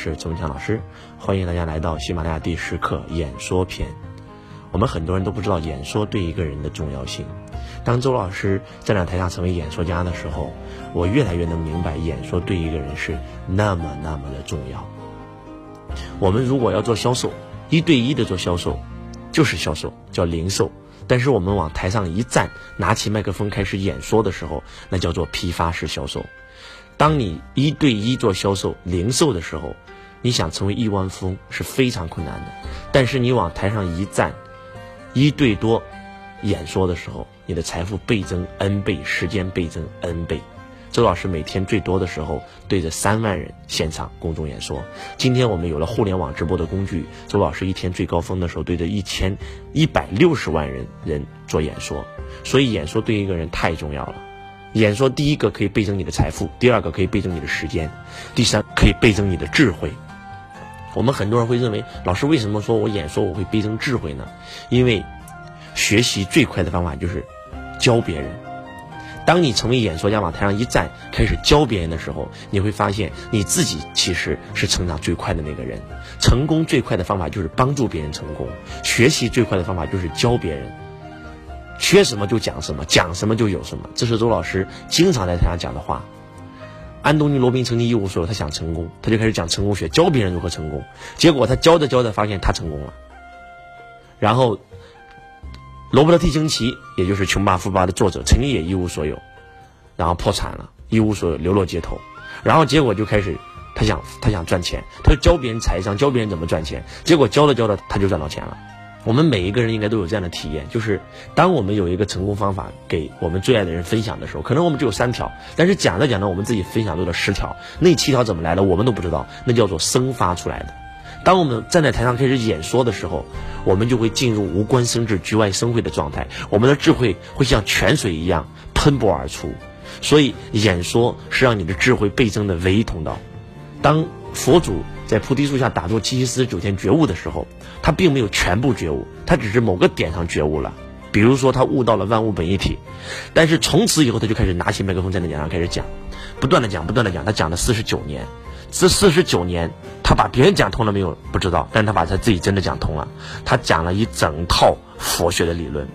是周文强老师，欢迎大家来到喜马拉雅第十课演说篇。我们很多人都不知道演说对一个人的重要性。当周老师站在台上成为演说家的时候，我越来越能明白演说对一个人是那么那么的重要。我们如果要做销售，一对一的做销售，就是销售，叫零售。但是我们往台上一站，拿起麦克风开始演说的时候，那叫做批发式销售。当你一对一做销售、零售的时候，你想成为亿万富翁是非常困难的。但是你往台上一站，一对多演说的时候，你的财富倍增 n 倍，时间倍增 n 倍。周老师每天最多的时候对着三万人现场公众演说。今天我们有了互联网直播的工具，周老师一天最高峰的时候对着一千一百六十万人人做演说。所以演说对一个人太重要了。演说第一个可以倍增你的财富，第二个可以倍增你的时间，第三可以倍增你的智慧。我们很多人会认为，老师为什么说我演说我会倍增智慧呢？因为学习最快的方法就是教别人。当你成为演说家，往台上一站，开始教别人的时候，你会发现你自己其实是成长最快的那个人。成功最快的方法就是帮助别人成功，学习最快的方法就是教别人。缺什么就讲什么，讲什么就有什么，这是周老师经常在台上讲的话。安东尼·罗宾曾经一无所有，他想成功，他就开始讲成功学，教别人如何成功。结果他教着教着，发现他成功了。然后。罗伯特 T 清奇，也就是《穷爸富爸》的作者，曾经也一无所有，然后破产了，一无所有，流落街头，然后结果就开始，他想他想赚钱，他就教别人财商，教别人怎么赚钱，结果教着教着他就赚到钱了。我们每一个人应该都有这样的体验，就是当我们有一个成功方法给我们最爱的人分享的时候，可能我们只有三条，但是讲着讲着，我们自己分享出了十条，那七条怎么来的，我们都不知道，那叫做生发出来的。当我们站在台上开始演说的时候，我们就会进入无关生智、局外生慧的状态，我们的智慧会像泉水一样喷薄而出。所以，演说是让你的智慧倍增的唯一通道。当佛祖在菩提树下打坐七七四十九天觉悟的时候，他并没有全部觉悟，他只是某个点上觉悟了。比如说，他悟到了万物本一体，但是从此以后，他就开始拿起麦克风在那讲上开始讲，不断的讲，不断的讲，他讲了四十九年。这四十九年，他把别人讲通了没有？不知道，但他把他自己真的讲通了。他讲了一整套佛学的理论。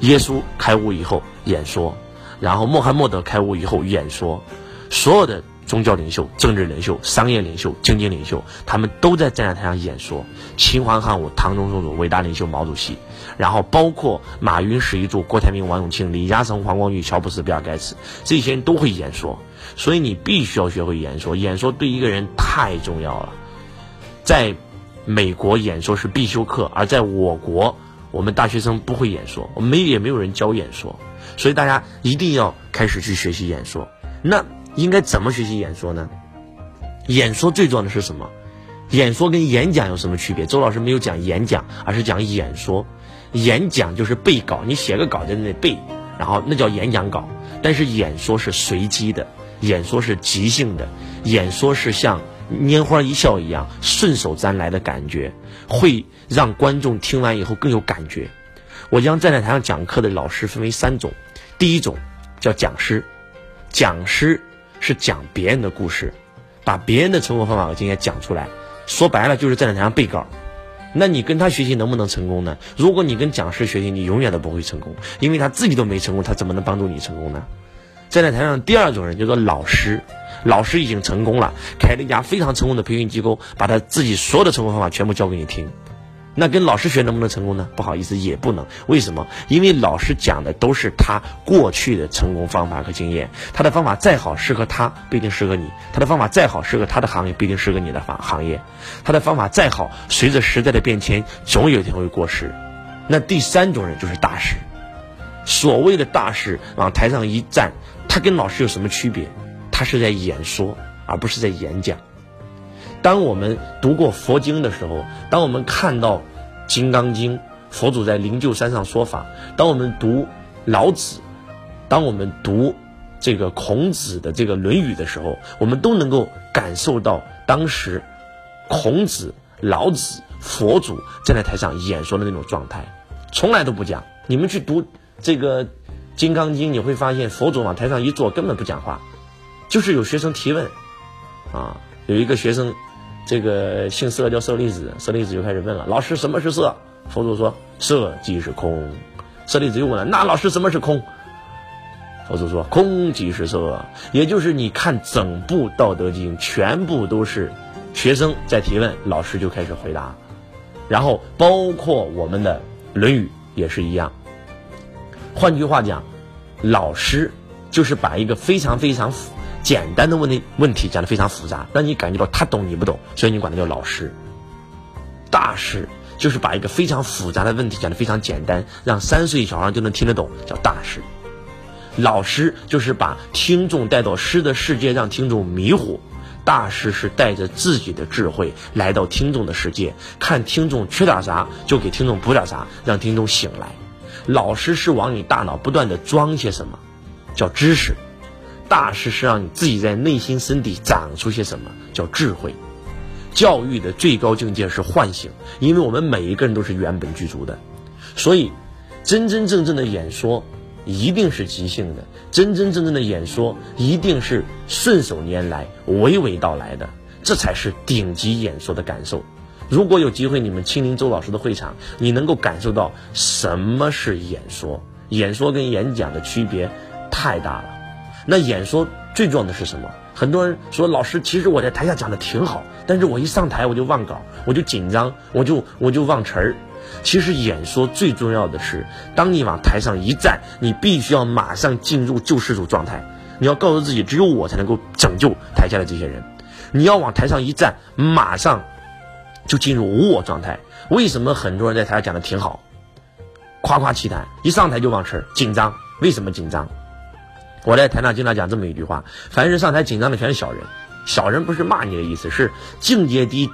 耶稣开悟以后演说，然后穆罕默德开悟以后演说，所有的宗教领袖、政治领袖、商业领袖、经济领袖，他们都在站在台上演说。秦皇汉武、唐宗宋祖，伟大领袖毛主席，然后包括马云、史玉柱、郭台铭、王永庆、李嘉诚、黄光裕、乔布斯、比尔盖茨，这些人都会演说。所以你必须要学会演说，演说对一个人太重要了。在美国，演说是必修课，而在我国，我们大学生不会演说，我们没也没有人教演说，所以大家一定要开始去学习演说。那应该怎么学习演说呢？演说最重要的是什么？演说跟演讲有什么区别？周老师没有讲演讲，而是讲演说。演讲就是背稿，你写个稿在那里背，然后那叫演讲稿。但是演说是随机的。演说是即兴的，演说是像拈花一笑一样顺手拈来的感觉，会让观众听完以后更有感觉。我将站在台上讲课的老师分为三种，第一种叫讲师，讲师是讲别人的故事，把别人的成功方法和经验讲出来，说白了就是站在台上背稿。那你跟他学习能不能成功呢？如果你跟讲师学习，你永远都不会成功，因为他自己都没成功，他怎么能帮助你成功呢？站在台上，第二种人叫做老师。老师已经成功了，开了一家非常成功的培训机构，把他自己所有的成功方法全部教给你听。那跟老师学能不能成功呢？不好意思，也不能。为什么？因为老师讲的都是他过去的成功方法和经验，他的方法再好，适合他不一定适合你；他的方法再好，适合他的行业不一定适合你的行行业；他的方法再好，随着时代的变迁，总有一天会过时。那第三种人就是大师。所谓的大师往台上一站。他跟老师有什么区别？他是在演说，而不是在演讲。当我们读过佛经的时候，当我们看到《金刚经》，佛祖在灵鹫山上说法；当我们读老子，当我们读这个孔子的这个《论语》的时候，我们都能够感受到当时孔子、老子、佛祖站在台上演说的那种状态，从来都不讲。你们去读这个。《金刚经》，你会发现佛祖往台上一坐，根本不讲话，就是有学生提问，啊，有一个学生这个姓色叫舍利子，舍利子就开始问了：“老师，什么是色？”佛祖说：“色即是空。”舍利子又问了：“那老师，什么是空？”佛祖说：“空即是色。”也就是你看整部《道德经》，全部都是学生在提问，老师就开始回答。然后包括我们的《论语》也是一样。换句话讲，老师就是把一个非常非常简单的问题问题讲的非常复杂，让你感觉到他懂你不懂，所以你管他叫老师。大师就是把一个非常复杂的问题讲的非常简单，让三岁小孩就能听得懂，叫大师。老师就是把听众带到诗的世界，让听众迷糊；大师是带着自己的智慧来到听众的世界，看听众缺点啥就给听众补点啥，让听众醒来。老师是往你大脑不断的装些什么，叫知识；大师是让你自己在内心深底长出些什么，叫智慧。教育的最高境界是唤醒，因为我们每一个人都是原本具足的，所以真真正正的演说。一定是即兴的，真真正正的演说一定是顺手拈来、娓娓道来的，这才是顶级演说的感受。如果有机会你们亲临周老师的会场，你能够感受到什么是演说。演说跟演讲的区别太大了。那演说最重要的是什么？很多人说老师，其实我在台下讲的挺好，但是我一上台我就忘稿，我就紧张，我就我就忘词儿。其实演说最重要的是，当你往台上一站，你必须要马上进入救世主状态。你要告诉自己，只有我才能够拯救台下的这些人。你要往台上一站，马上就进入无我状态。为什么很多人在台上讲的挺好，夸夸其谈，一上台就忘词儿，紧张？为什么紧张？我在台上经常讲这么一句话：凡是上台紧张的全是小人。小人不是骂你的意思，是境界低，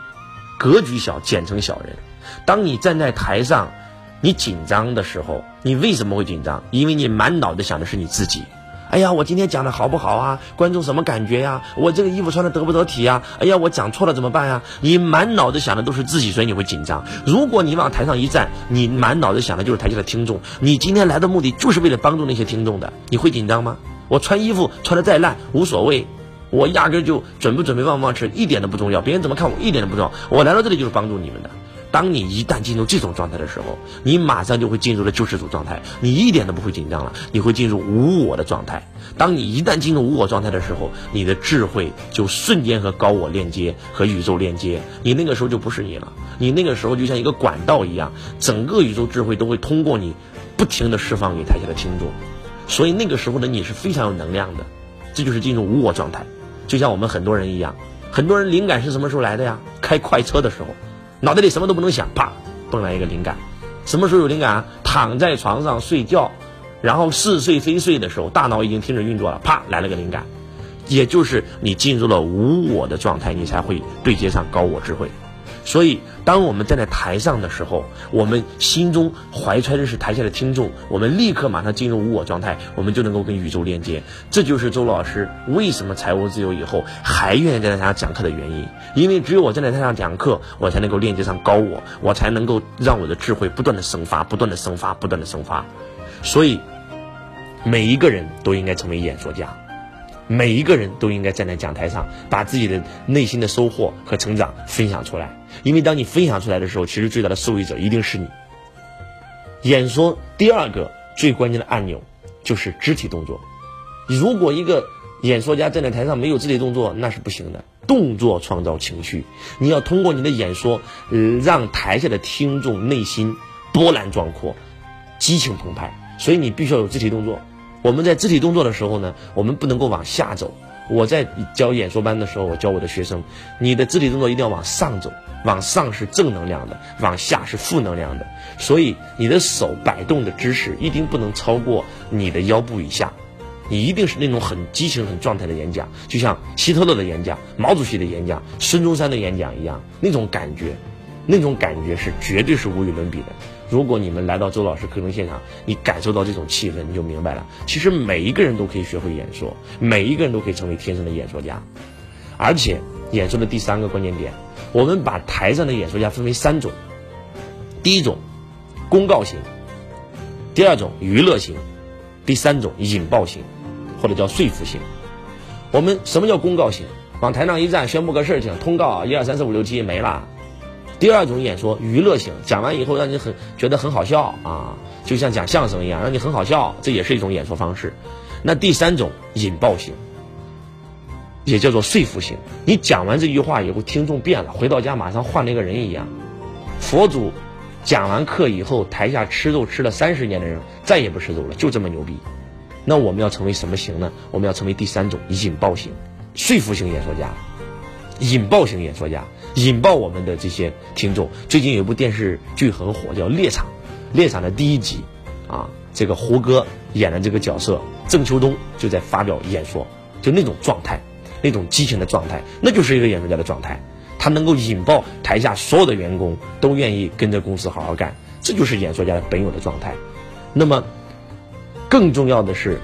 格局小，简称小人。当你站在台上，你紧张的时候，你为什么会紧张？因为你满脑子想的是你自己。哎呀，我今天讲的好不好啊？观众什么感觉呀？我这个衣服穿的得不得体呀？哎呀，我讲错了怎么办呀？你满脑子想的都是自己，所以你会紧张。如果你往台上一站，你满脑子想的就是台下的听众。你今天来的目的就是为了帮助那些听众的，你会紧张吗？我穿衣服穿的再烂无所谓，我压根就准不准备忘不忘吃一点都不重要，别人怎么看我一点都不重要。我来到这里就是帮助你们的。当你一旦进入这种状态的时候，你马上就会进入了救世主状态，你一点都不会紧张了，你会进入无我的状态。当你一旦进入无我状态的时候，你的智慧就瞬间和高我链接，和宇宙链接，你那个时候就不是你了，你那个时候就像一个管道一样，整个宇宙智慧都会通过你，不停的释放给台下的听众，所以那个时候的你是非常有能量的，这就是进入无我状态，就像我们很多人一样，很多人灵感是什么时候来的呀？开快车的时候。脑袋里什么都不能想，啪，蹦来一个灵感。什么时候有灵感啊？躺在床上睡觉，然后似睡非睡的时候，大脑已经停止运作了，啪，来了个灵感。也就是你进入了无我的状态，你才会对接上高我智慧。所以，当我们站在台上的时候，我们心中怀揣的是台下的听众，我们立刻马上进入无我状态，我们就能够跟宇宙链接。这就是周老师为什么财务自由以后还愿意站在台上讲课的原因。因为只有我站在台上讲课，我才能够链接上高我，我才能够让我的智慧不断的生发，不断的生发，不断的生发。所以，每一个人都应该成为演说家。每一个人都应该站在讲台上，把自己的内心的收获和成长分享出来。因为当你分享出来的时候，其实最大的受益者一定是你。演说第二个最关键的按钮就是肢体动作。如果一个演说家站在台上没有肢体动作，那是不行的。动作创造情绪，你要通过你的演说，呃，让台下的听众内心波澜壮阔，激情澎湃。所以你必须要有肢体动作。我们在肢体动作的时候呢，我们不能够往下走。我在教演说班的时候，我教我的学生，你的肢体动作一定要往上走，往上是正能量的，往下是负能量的。所以你的手摆动的姿势一定不能超过你的腰部以下，你一定是那种很激情、很状态的演讲，就像希特勒的演讲、毛主席的演讲、孙中山的演讲一样，那种感觉，那种感觉是绝对是无与伦比的。如果你们来到周老师课程现场，你感受到这种气氛，你就明白了。其实每一个人都可以学会演说，每一个人都可以成为天生的演说家。而且，演说的第三个关键点，我们把台上的演说家分为三种：第一种，公告型；第二种，娱乐型；第三种，引爆型，或者叫说服型。我们什么叫公告型？往台上一站，宣布个事情，通告一二三四五六七没了。第二种演说娱乐型，讲完以后让你很觉得很好笑啊，就像讲相声一样，让你很好笑，这也是一种演说方式。那第三种引爆型，也叫做说服性。你讲完这句话以后，听众变了，回到家马上换了一个人一样。佛祖讲完课以后，台下吃肉吃了三十年的人再也不吃肉了，就这么牛逼。那我们要成为什么型呢？我们要成为第三种引爆型、说服型演说家。引爆型演说家，引爆我们的这些听众。最近有一部电视剧很火，叫《猎场》。《猎场》的第一集，啊，这个胡歌演的这个角色郑秋冬就在发表演说，就那种状态，那种激情的状态，那就是一个演说家的状态。他能够引爆台下所有的员工都愿意跟着公司好好干，这就是演说家的本有的状态。那么，更重要的是。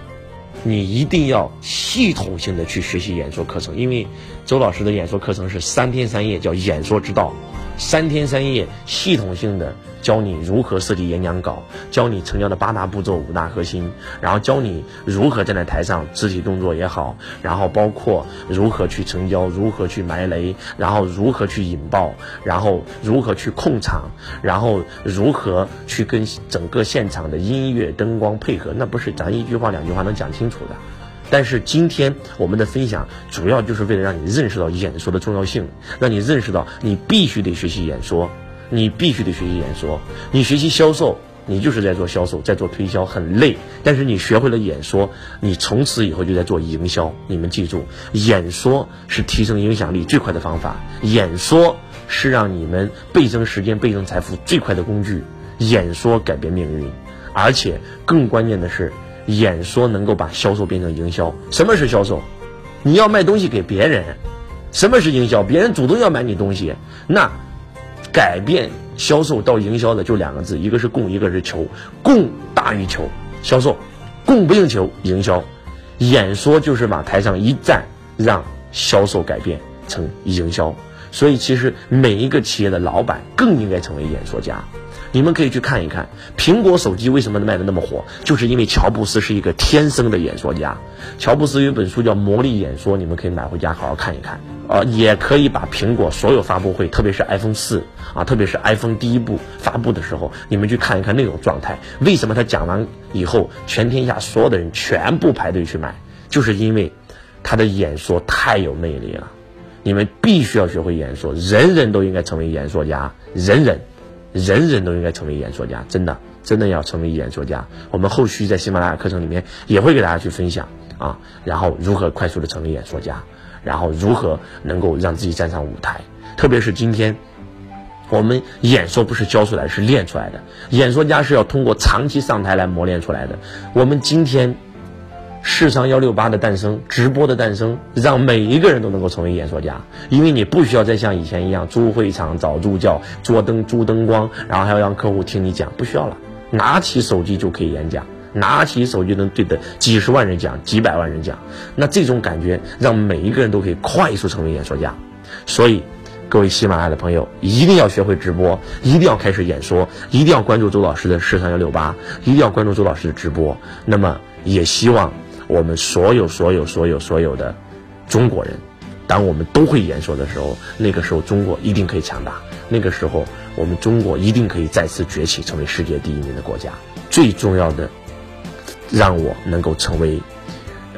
你一定要系统性的去学习演说课程，因为周老师的演说课程是三天三夜，叫演说之道。三天三夜，系统性的教你如何设计演讲稿，教你成交的八大步骤、五大核心，然后教你如何站在台上，肢体动作也好，然后包括如何去成交，如何去埋雷，然后如何去引爆，然后如何去控场，然后如何去跟整个现场的音乐灯光配合，那不是咱一句话两句话能讲清楚的。但是今天我们的分享主要就是为了让你认识到演说的重要性，让你认识到你必须得学习演说，你必须得学习演说。你学习销售，你就是在做销售，在做推销，很累。但是你学会了演说，你从此以后就在做营销。你们记住，演说是提升影响力最快的方法，演说是让你们倍增时间、倍增财富最快的工具。演说改变命运，而且更关键的是。演说能够把销售变成营销。什么是销售？你要卖东西给别人。什么是营销？别人主动要买你东西。那改变销售到营销的就两个字，一个是供，一个是求。供大于求，销售；供不应求，营销。演说就是往台上一站，让销售改变成营销。所以，其实每一个企业的老板更应该成为演说家。你们可以去看一看，苹果手机为什么卖的那么火，就是因为乔布斯是一个天生的演说家。乔布斯有一本书叫《魔力演说》，你们可以买回家好好看一看。呃，也可以把苹果所有发布会，特别是 iPhone 四啊，特别是 iPhone 第一部发布的时候，你们去看一看那种状态。为什么他讲完以后，全天下所有的人全部排队去买，就是因为他的演说太有魅力了。你们必须要学会演说，人人都应该成为演说家，人人。人人都应该成为演说家，真的，真的要成为演说家。我们后续在喜马拉雅课程里面也会给大家去分享啊，然后如何快速的成为演说家，然后如何能够让自己站上舞台。特别是今天，我们演说不是教出来，是练出来的。演说家是要通过长期上台来磨练出来的。我们今天。视商幺六八的诞生，直播的诞生，让每一个人都能够成为演说家。因为你不需要再像以前一样租会场、找助教、做灯、租灯光，然后还要让客户听你讲，不需要了，拿起手机就可以演讲，拿起手机能对着几十万人讲、几百万人讲。那这种感觉让每一个人都可以快速成为演说家。所以，各位喜马拉雅的朋友，一定要学会直播，一定要开始演说，一定要关注周老师的视商幺六八，一定要关注周老师的直播。那么，也希望。我们所有、所有、所有、所有的中国人，当我们都会演说的时候，那个时候中国一定可以强大。那个时候，我们中国一定可以再次崛起，成为世界第一名的国家。最重要的，让我能够成为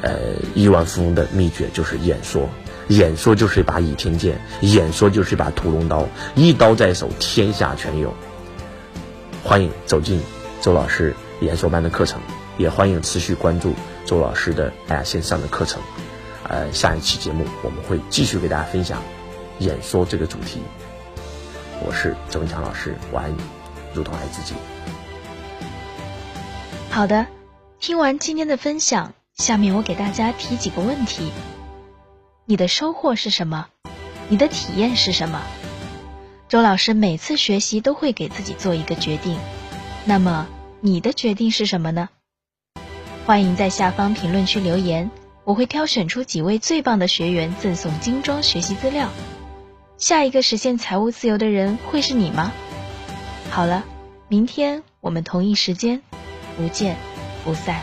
呃亿万富翁的秘诀就是演说。演说就是一把倚天剑，演说就是一把屠龙刀，一刀在手，天下全有。欢迎走进周老师演说班的课程，也欢迎持续关注。周老师的哎线上的课程，呃，下一期节目我们会继续给大家分享演说这个主题。我是周文强老师，我爱你，如同爱自己。好的，听完今天的分享，下面我给大家提几个问题：你的收获是什么？你的体验是什么？周老师每次学习都会给自己做一个决定，那么你的决定是什么呢？欢迎在下方评论区留言，我会挑选出几位最棒的学员赠送精装学习资料。下一个实现财务自由的人会是你吗？好了，明天我们同一时间不见不散。